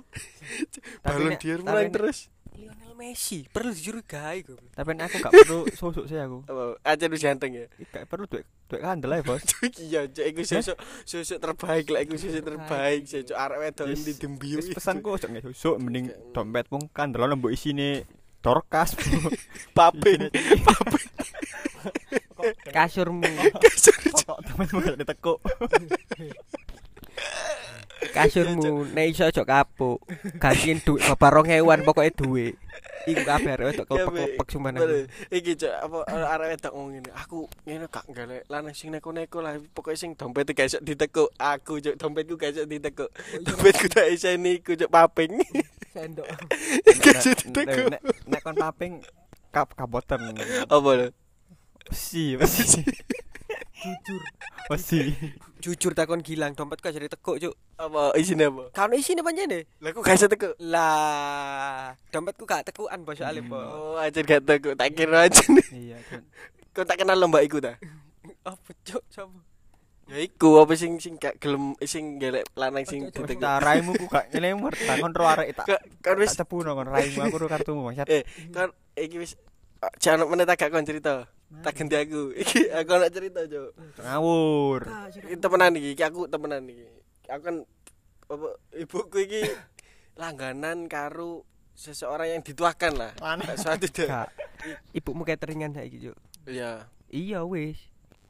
balon dier mulai terus. Lionel Messi perlu dicurigai kok Tapi aku gak perlu susuk sih aku. aja lu ganteng ya? Gak perlu duit duit kandel ae, Bos. iya cek iku susuk susuk terbaik lah iku susuk terbaik sih cok arek wedok Wis- di dembiu Wis pesanku ojo nge susuk mending Gak- dompetmu kandel mbok isine dorkas. paping kasurmu. Kok dompetmu gak ditekuk. kasurmu. Nek iso aja kapuk. Gantiin duit babar 2000 pokoke duit. Iku kabeh arek wedok Ya, klepek-klepek sumpah nang. Bener. iki cok apa arek wedok ngomong ngene aku ngene gak galek lanang sing neko-neko lah pokoke sing dompet gak iso ditekuk. Aku cok dompetku gak iso ditekuk. Dompetku tak iseni iku cok paping. Sendok. Gak iso Nek ditekuk. nek- nek kon paping kap kaboten. apa lho Besi, besi. jujur. Besi. jujur takon gilang dompetku aja ditekuk cuk. Apa? Isine apa? Kan isine pancene? Lah kok gak iso tekuk? Lah dompetku gak tekukan bos soalnya bos. Oh aja gak tekuk. Tak kira aja. Nih Iya, kan. kau tak kenal lomba iku ta? Apa cuk? Sapa ya iku apa sing sing gak gelem sing gelek lanang sing ditekuk? Tak raimu ku gak nyelemur, kon ro arek tak Kak, kan wis tak cepuno kon raimu aku ro kartumu bangsat. eh kan iki wis jangan meneh tak gak kon cerita tak ganti aku iki aku nak cerita cok Ngawur. Temenan iki, iki aku temenan iki. Aku kan apa ibuku iki langganan karo seseorang yang dituakan lah. Mana? Suatu deh. Gak. ibumu cateringan saiki cuk Iya. iya wis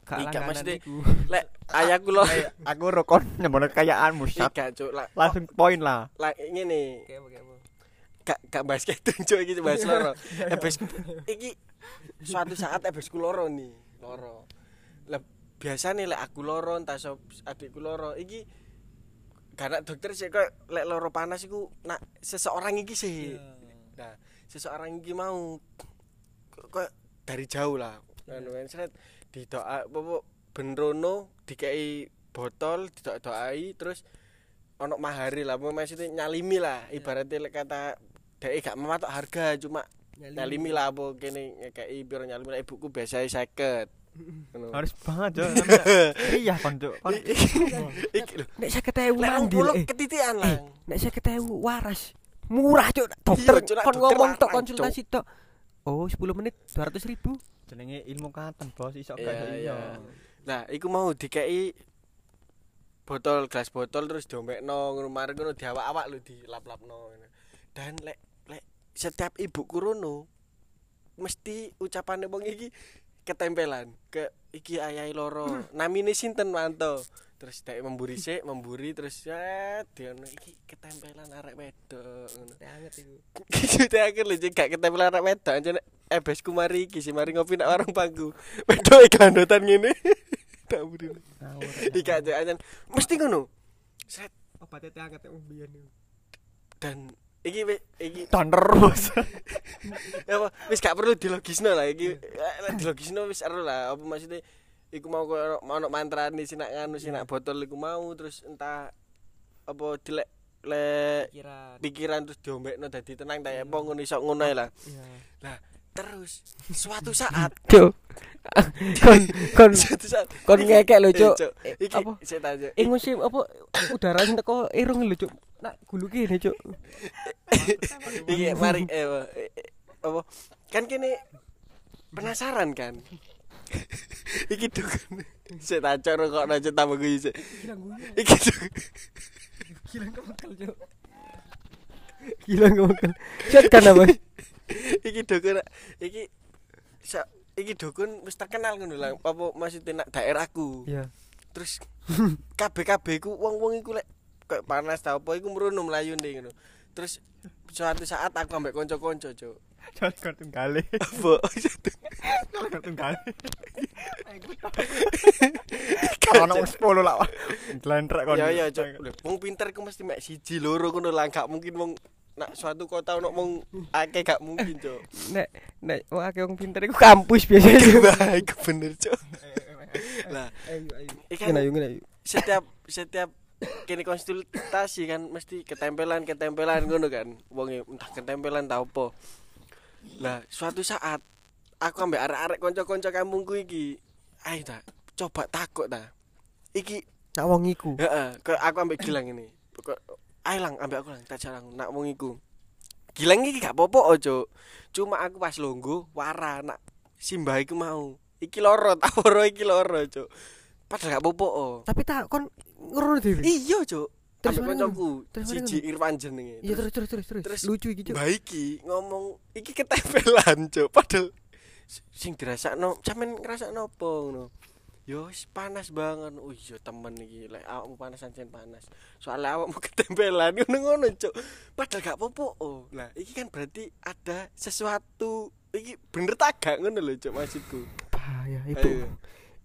gak Ika, langganan maksudnya- Lek ayahku lo Aku ro kon nyembono kekayaanmu cuk lah. Langsung poin lah. Lah ngene. Kayak apa, kayak apa. Gak gak bahas catering cuk iki bahas loro. Ebes iki suatu saat ebesku loro nih, loro. Lah biasa nih lek aku loro entah adikku loro iki karena dokter sih kok lek loro panas iku nak seseorang iki sih. Nah, seseorang iki mau kok dari jauh lah. Anu kan seret didoa apa benrono dikei botol didoa-doai terus ono mahari lah maksudnya nyalimi lah ibaratnya lek kata dhek gak mematok harga cuma nyalimi. lah apa kene ngekei piro nyalimi. Lah ibuku biasa 50 ngono. Harus banget, Jo. Iya, kon, lho. Nek 50.000 lek mandil 20 eh. ketitian eh lah nek 50.000 waras. Murah cuk dokter Cuk, kon ngomong tok konsultasi tok. Oh 10 menit 200 ribu. Jenenge ilmu katen, Bos. Iso gak iya. Nah, iku mau dikei botol gelas botol terus diombekno ngono mari ngono diawak-awak lho dilap-lapno. Dan lek lek setiap ibu kurono mesti ucapane wong iki ketempelan ke iki ayahe loro. Namine sinten manto. Terus dhek memburi sik, memburi terus ya diono iki ketempelan arek wedok ngono. banget iku Kita akhir lho gak ketempelan arek wedok aja ebesku mari iki sih mari ngopi nak warung pangku. Wedok gandotan ngene. Tak buri. Iki aja mesti ngono. Set obat tete anget mbiyen dan iki iki Doner, Bos. apa? Wis gak perlu dilogisno lah iki. Eh, dilogisno wis ero lah. Apa maksudnya? Iku mau koyo mau ono mantrane sinak nganu sinak botol iku mau terus entah apa dilek lek pikiran. pikiran terus diombekno dadi tenang ta apa ngono iso ngono lah? Iya. Terus suatu saat cuk. Kon kon suatu saat kon ngekek lho eh, cuk. Cuk, iki apa? tanya eh musim apa udara sing teko irung lho cuk nak gulu kene cuk. Iki mari eh, apa, kan kene penasaran kan? Iki dukun saya tak coro kok aja tambah gue sih iki dukun gila kemekel cuk. Gila kemekel chat kan apa? Iki dukun iki sa iki dukun wis terkenal ngono lah. Apa maksudnya nak daerahku? Iya. terus kabeh-kabeh ku wong-wong iku lek kayak panas ta apa iku mrono mlayu ning ngono terus suatu saat aku ambek kanca-kanca cuk Jangan kartun kali. apa kartun kali. Kalau nomor 10 lah. Glentrek kon. ya ya cuk wong pinter ku mesti mek siji loro ngono lah gak mungkin wong nak suatu kota ono wong akeh gak mungkin cuk Nek nek wong akeh wong pinter iku kampus biasanya. baik bener cuk lah Ayo ayo. ikan Ngene ayo ayo. setiap setiap kini konsultasi kan mesti ketempelan ketempelan ngono kan. Wonge entah ketempelan tau apa. Lah suatu saat aku ambek arek-arek kanca-kanca kampungku iki ayo ta coba takut ta iki Nak wong iku. heeh aku ambek gilang ini. Kok- ayo lang ambek aku lang tak jarang nak wong iku. Gilang iki gak apa-apa ojo cuma aku pas longgo wara nak simbah iku mau. Iki loro tak loro iki loro cuk. Padahal gak apa-apa oh. Tapi tak kon ngerono dhewe. Iya, Cuk. Terus kancaku, siji Irfan jenenge. Iya terus terus terus terus. Lucu iki, Cuk. Mbak iki ngomong iki ketempelan, Cuk. Padahal sing dirasakno, sampean ngrasakno apa ngono. Yo panas banget. Oh iya temen iki, lek awakmu panas ancen panas. Soalnya awakmu ketempelan ngono-ngono, Cuk. Padahal gak apa-apa. Oh, lah iki kan berarti ada sesuatu iki bener tak gak ngono lho, Cuk, maksudku. Bahaya ibu. Ayo.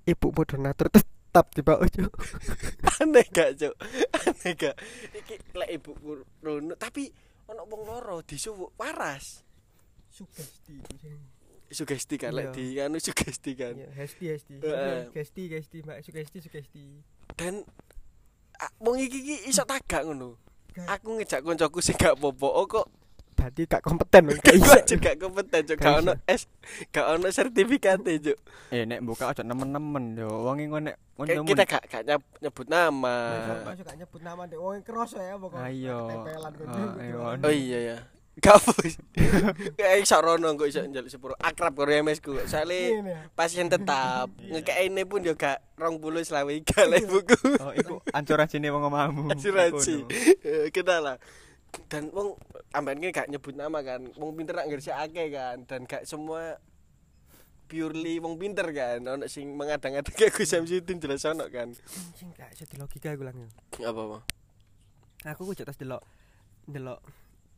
Ibu moderator tetap di bawah, Cuk. aneh gak cuk aneh gak iki lek ibu rono tapi ono wong loro disuwuk waras Sugesti. sugesti kan lek di anu sugesti kan Iya, hesti hesti. Heeh. Hesti hesti, Mbak. Sugesti sugesti. dan wong iki iki iso tagak ngono aku ngejak koncoku sing gak popo oh kok Berarti gak kompeten lho. gak Gak iso juga kompeten cuk Gak gak ono S gak ono sertifikat cuk Eh nek buka aja nemen-nemen yo. Wong engko nek kancamu kita gak gak nyeb- nyebut nama Masuk gak nyebut nama dek wong keros ya pokoknya. Ayo. Ah, ayo. oh iya ya Gak bos. Kayak iso rono kok iso njaluk sepuro akrab karo MS ku. Ya. pasien tetap ngekene pun yo gak 20 selawe iga lah ibuku Oh, iku ancuran wong omahmu. asuransi Ngono. Eh, kita lah dan wong amben ki gak nyebut nama kan wong pinter nak ngersikake kan dan gak semua purely wong pinter kan ono sing mengadang-adang kayak Gus Samsudin jelas ono kan Sing gak iso logika iku lang. yo. apa apa Aku ku jotos delok delok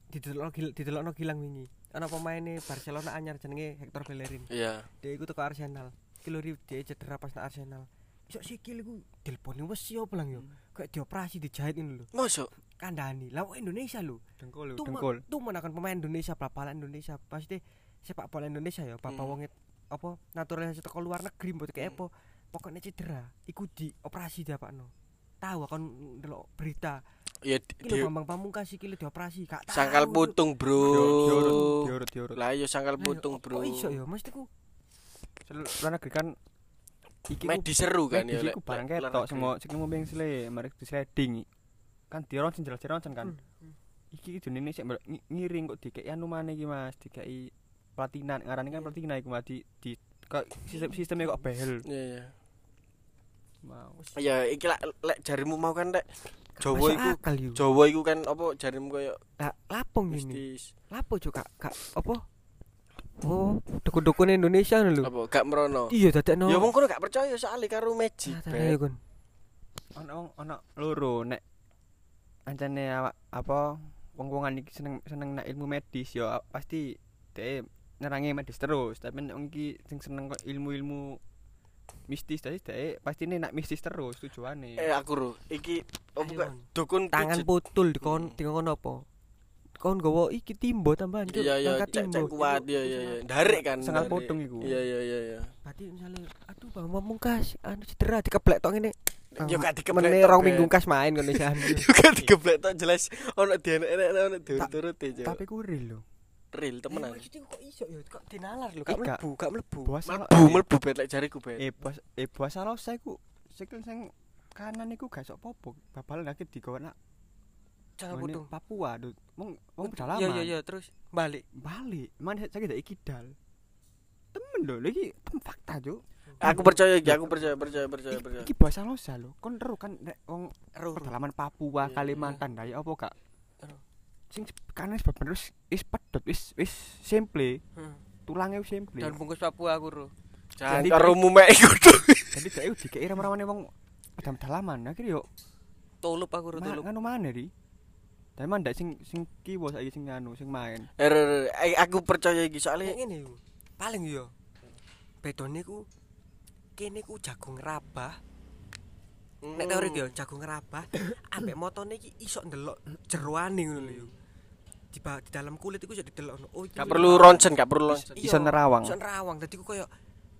didelok didelokno gilang wingi. Ana pemaine Barcelona anyar jenenge Hector Bellerin. iya Dia iku teko Arsenal. Ki lho dia cedera pas nang Arsenal. Iso sikil iku dilponi wes yo pelang yo. Kayak dioperasi dijahit ngono lho. masuk Kandhani. Lah wong Indonesia lho. Dengkul, Tuh dengkul. tuh menakan pemain Indonesia, bal-balan Indonesia. Pasti sepak bola Indonesia ya, papa Hmm. wong it- apa naturalisasi teko luar negeri mbok kayak apa. Pokoknya cedera, iku dioperasi diapakno. Tahu kan ndelok berita. ya Iki di, Bambang Pamungkas iki dioperasi, gak tahu. sangkal putung bro Diurut, diurut, diurut. lah yo sangkal putung bro Kok iso ya? Mesti ku Luar negeri kan iki ku medis seru kan medis ya iku barang ketok semua sing ngomong beng sile mari di sliding kan diron sing jelas-jelas kan Hmm. iki jenenge sik ngiring kok dikeki anu maneh iki Mas dikeki pelatinan ngarani kan pelatinan iku Mas di di kok sistem sistemnya kok behel iya iya mau ya iki lek lek jarimu mau kan lek gak Jawa iku. Jawa iku kan apa jarimu koyo Lah lapong ini. Lapo jo kak kak apa? Oh, dukun-dukun Indonesia lho. apa gak merono Iya dadekno. ya wong kono gak percaya soalnya karo magic Ah, ono ono loro nek ancane apa wong-wongan iki seneng seneng nak ilmu medis yo a- pasti dhek nerangi medis terus tapi nek iki sing seneng kok ilmu-ilmu mistis tadi dhek pasti nak mistis terus tujuane eh aku ro iki Kon. dukun Tangan putul dikon dikon apa? Kon gowo iki timbo tambahan Cuk. iya iya Angkat timbo. kuat iya iya iya ndarik kan Sengal ndarik. potong iku. iya iya iya iya Berarti misalnya aduh Bang Pamungkas anu cedera dikeblek tok ngene. yo gak dikeblek Meneh rong minggu kas main ngono jan. yo gak dikeblek tok jelas ono dienek-enek ono diurut-urut ya tapi ku real lho real temenan kok iso ya kok dinalar lho gak mlebu, gak mlebu. mlebu mlebu bet lek jariku bet eh bos eh puasa lo saya ku sikil sing kanan iku gak sok popo babalan lagi nak Ngene putung. Papua aduh wong wong pedalaman Iya iya iya terus balik. balik mana saya tidak ikidal temen lho lagi tem fakta juk aku percaya iki aku percaya percaya percaya percaya iki bahasa losa lho kon ero kan nek wong pedalaman Papua Iya, Kalimantan Daya apa gak sing kanan sebab terus is pedot wis wis simple Hmm. tulangnya wis simple. Dan bungkus Papua aku ro. Jadi- karo mumek iku. Jadi dhek dikei rawan wong pedam dalaman. Akhirnya yo Tulup aku ro tulup. nganu mana di? Tapi man ndak sing sing kiwo saiki sing nganu sing main. Er, er, er, aku percaya iki soalnya ngene yo. Paling yo. Bedone ku kene ku jagung rabah. Nek Hmm. teori yo jagung rabah ambek motone iki iso ndelok jeroane ngono lho yo. Di, di dalam kulit iku iso didelokno. Oh, iki gak perlu ronsen, gak perlu ronsen. Iso nerawang. Iso nerawang. Dadi ku koyo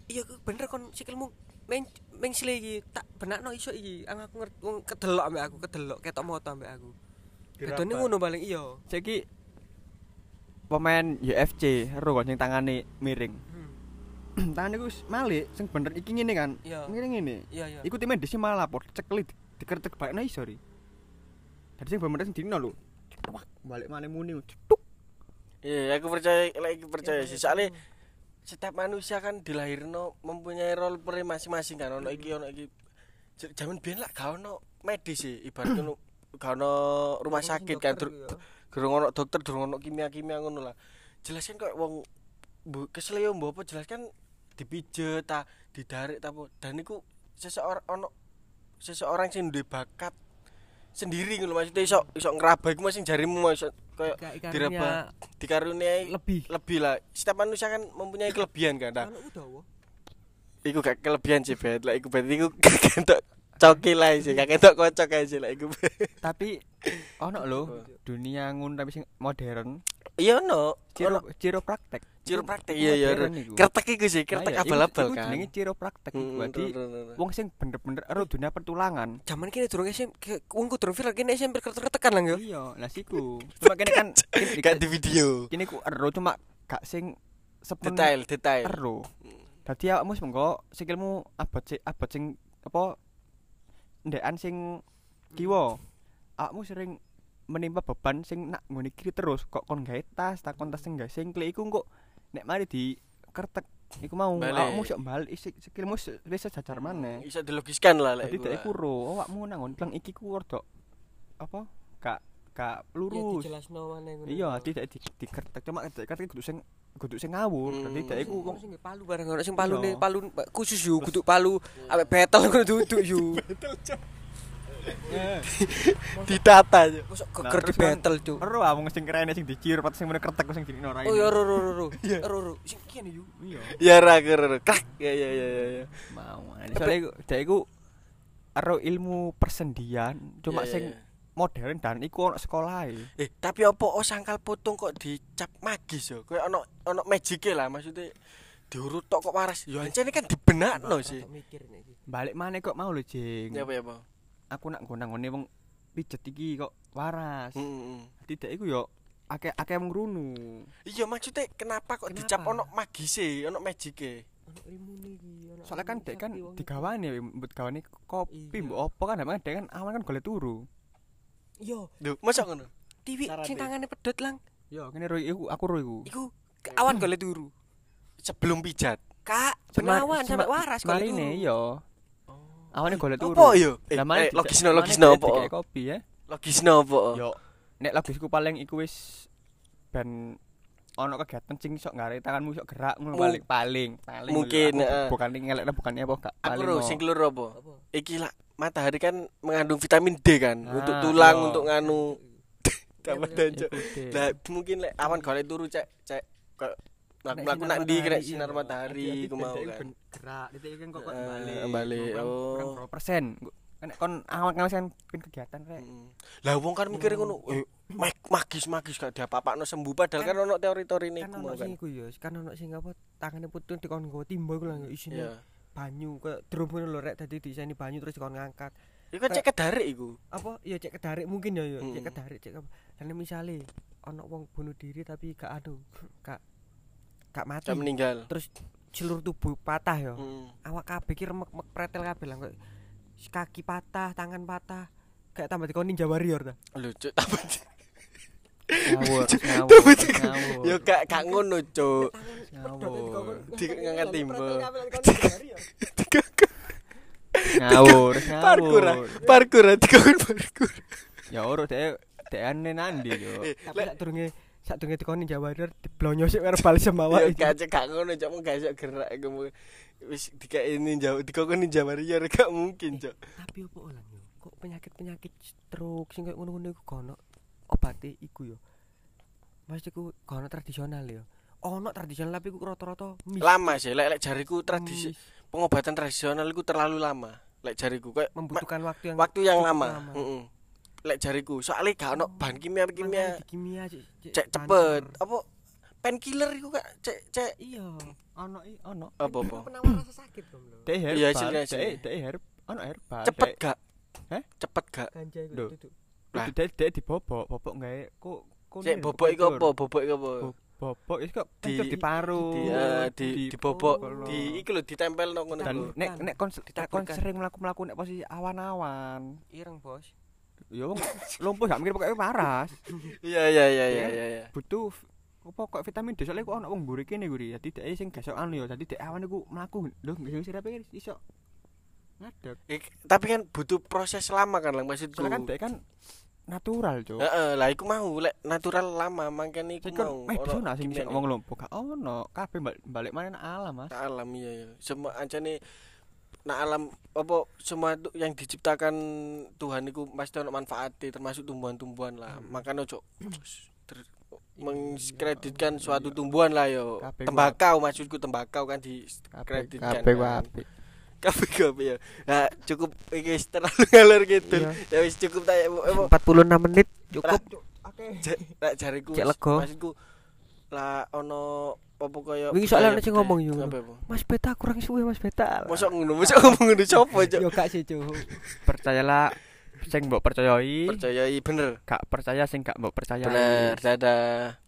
iya bener kon sikilmu meng mengsile iki tak benakno iso iki. Ang aku ngerti kedelok ambek aku, kedelok ketok moto ambek aku. Bedone ngono paling iya. Saiki pemain UFC kan sing tangane miring. Tangane iku wis malik sing bener iki ngene kan. Iya. Ngene ngene. Iya iya. Iku time desi malah lapor cekeli di- dikeretek baikno iso ri. Dadi sing bener sing dino lho. Wah, balik mana muni. Tuk. Iya, aku percaya, lagi percaya sih. Soalnya setiap manusia kan dilahirno mempunyai role play masing-masing kan. Ono iki, ono iki. J- Zaman biyen lah gak ono medis sih, ibarat ngono ono rumah sakit kan. Dur- Durung ono dokter, durung ono kimia-kimia ngono lah. Jelas kan kok wong bu kesleo mbok apa jelas kan dipijet ta, didarik ta. Dan niku seseorang ono seseorang sing duwe bakat sendiri ngono maksudnya iso iso ngeraba iku masing jarimu iso koyo diraba dikaruniai lebih. lebih lah setiap manusia kan mempunyai kelebihan kan nah, iku gak kelebihan sih bet lah iku bet iku gak coki lah sih gak ketok kocok aja lah iku. Tapi ono lho dunia ngun tapi sing modern, iya no ciro ono ciro praktek. ciro praktek iya iya kertek iku sih kertek abal-abal kan Jenenge ciro praktek. Berarti wong sing bener-bener ero dunia pertulangan. Zaman kini durung SMP, wong ku durung viral kini SMP ketekan lah yo. Iya, lah siku. Cuma kene kan kene- gak di video kene ku ero cuma gak sing detail detail ero. Dadi awakmu wis mengko sikilmu abot abot sing apa ndekan sing kiwa. Awakmu sering menimpa beban sing nak ngene kiri terus kok kon gawe tas, tak kon tas sing gawe singkle iku kok nek mari di kertek iku mau awakmu sok balik isi sikilmu se- wis sejajar maneh. bisa dilogiskan lah lah Dadi iku dek kuro awakmu nang ngelang iki ku rada apa gak gak Ya lurus. dijelasno maneh ngono. Iya, tidak di, dikertek cuma kertek kudu sing kudu sing ngawur. Hmm. Dadi dek iku Wong wong sing palu bareng ono sing palune palu khusus yo kudu palu ambek betel ngono duduk yo. ditata Mosok Nah, geger di betel cuk. ero ah wong sing keren sing dicir pat sing mene kertek sing dirino ra. Oh ya ro ro ro ro. Ro ro. Sing kene yo. Iya. ya ra keren krak ya ya ya ya ya Mau. Soale iku dek iku ero ilmu persendian cuma sing. Modern dan iku ono sekolahe. Eh, tapi opo oh sangkal potong kok dicap magis yo? Kayak ono ono magike lah maksudnya diurut tok kok waras. Yo ancene kan dibenakno sih. Mikir nek iki. Balik maneh kok mau lho, Jing. Ya apa ya, apa? Aku nak nggonang ngene wong pijet iki kok waras. Heeh. Dadi dek iku yo akeh akeh ngrunu. Iya maksudnya kenapa kok Kenapa? dicap ono magise, ono magike? Ono iki. ono Soalnya kan dek kan wong digawani mbut gawane kopi Iya. mbok opo kan emang dek kan awan kan golek turu. Iya, Duh, masa ngono? tiwi sing tangane pedhot lang. Yo kene ro iku aku ro iku. Iku awan golek turu. Sebelum pijat. Kak, benawan sema- sampai waras golek turu. Marine iya. Awane golek turu. Apa yo? Eh, Lah mane eh, logisno logisno apa? kopi ya. Logisno apa? Yo nek logisku paling iku wis ben ono kegiatan sing sok ngarep tanganmu sok gerak ngono balik paling paling mungkin, aku heeh. bukan ngelekno bukan apa gak Aku paling mau. sing keloro apa? Iki lah matahari kan mengandung vitamin D kan Nah, untuk tulang, untuk nganu dapat danjo. Lah mungkin lek awan golek turu cek cek kok Nek aku sinar nak ndi kena sinar matahari iku mau kan. gerak dite kan kok Eh, balik balik, oh. kurang persen kan kon kan kan pin kegiatan rek. Lah wong kan mikir ngono, eh magis magis gak diapa-apakno sembuh padahal kan ono teori-teori Kan niku ono sing kan. iku ya, kan ono sing apa tangane putun dikon nggawa timba iku lah isine Iya. banyu kayak drum ngono lho rek dadi diseni banyu terus dikon ngangkat. Iku kan cek kedarik iku. Apa ya cek kedarik mungkin ya ya, cek Mm. kedarik cek apa. Dan misale ono wong bunuh diri tapi gak anu, gak gak mati. Gak meninggal. Terus seluruh tubuh patah ya. Hmm. Awak kabeh ki remek-mek pretel kabeh lah kok kaki patah, tangan patah. Kayak tambah dikon ninja warrior ta. Lho tambah ngawur ngawur ngawur. Yo gak gak ngono cuk. ngawur. Timba. ngawur Parkur. Parkur. Dikon parkur. ya ora dek. Dek ane nandi yo Eh, Tapi sak durunge sak dunge dikoni Jawa Warrior diblonyo sik verbal semawa Ya gak gak ngono cok mung gak iso gerak kamu. Wis dikae ninja dikon warrior gak mungkin cok. tapi opo lan yo? Kok penyakit-penyakit stroke sing koyo ngono-ngono iku kono obate iku yo Maksudku kono tradisional yo ono tradisional tapi iku rata-rata mis Lama sih lek lek jariku tradisi mis- pengobatan tradisional iku terlalu lama. Lek jariku kayak membutuhkan waktu yang waktu yang cukup lama. Heeh. Lek jariku soalnya gak ono bahan kimia-kimia kimia cek cek cepet. Apa painkiller iku kak cek cek iya ono i ono apa apa. penawar rasa sakit dong lho dek herbal Iya, hasilnya, dek hasilnya. dek herb ono herbal Cepet gak? Heh? Cepet gak? ganja duduk Lah. Kudu dek dek dibobok bobok gawe kok kok Cek bobok iku apa? Bobok iku apa? Bo- bobok itu kok Di- di, di paru Di di dibobok Oh. di iki lho ditempel nang ngono dan iku. nek nek kon kon sering melaku nek posisi awan-awan ireng bos wong lumpuh gak mikir pokoknya paras Iya iya iya iya iya butuh apa kok vitamin D soalnya kok ono wong mburi kene guri dadi dek sing gasokan yo dadi dek awan iku mlaku lho sing sirape iso ngadeg Tapi kan butuh proses lama kan lang maksudku. soalnya kan dek kan natural cuk Heeh, lah iku mau lek natural lama mangkene iku sing kon mau. eh bisa nak sing kimiane. ngomong lumpuh gak ono kabeh balik, balik mana nang alam mas alam iya ya. Semua ancane nah alam apa semua yang diciptakan Tuhan itu pasti ono manfaatnya termasuk tumbuhan-tumbuhan lah. Makanya ojo ter- mengkreditkan suatu tumbuhan lah yo. Tembakau maksudku tembakau kan di kreditkan. kabeh kan. Kabeh kabeh ya. Nah, cukup wis terlalu ngalor gitu. Ya wis cukup tak emang 46 menit cukup Lek jariku Cek wis- lega. maksudku lah ono apa kaya Wingi soalnya ana sing ngomong yo. Mas Beta kurang suwe Mas Beta Mosok ngono, mosok ngomong ngono sapa, Cok? yo gak sih cuk percayalah sing mbok percayai Percayai bener. gak percaya sing gak mbok percayai Bener, dadah.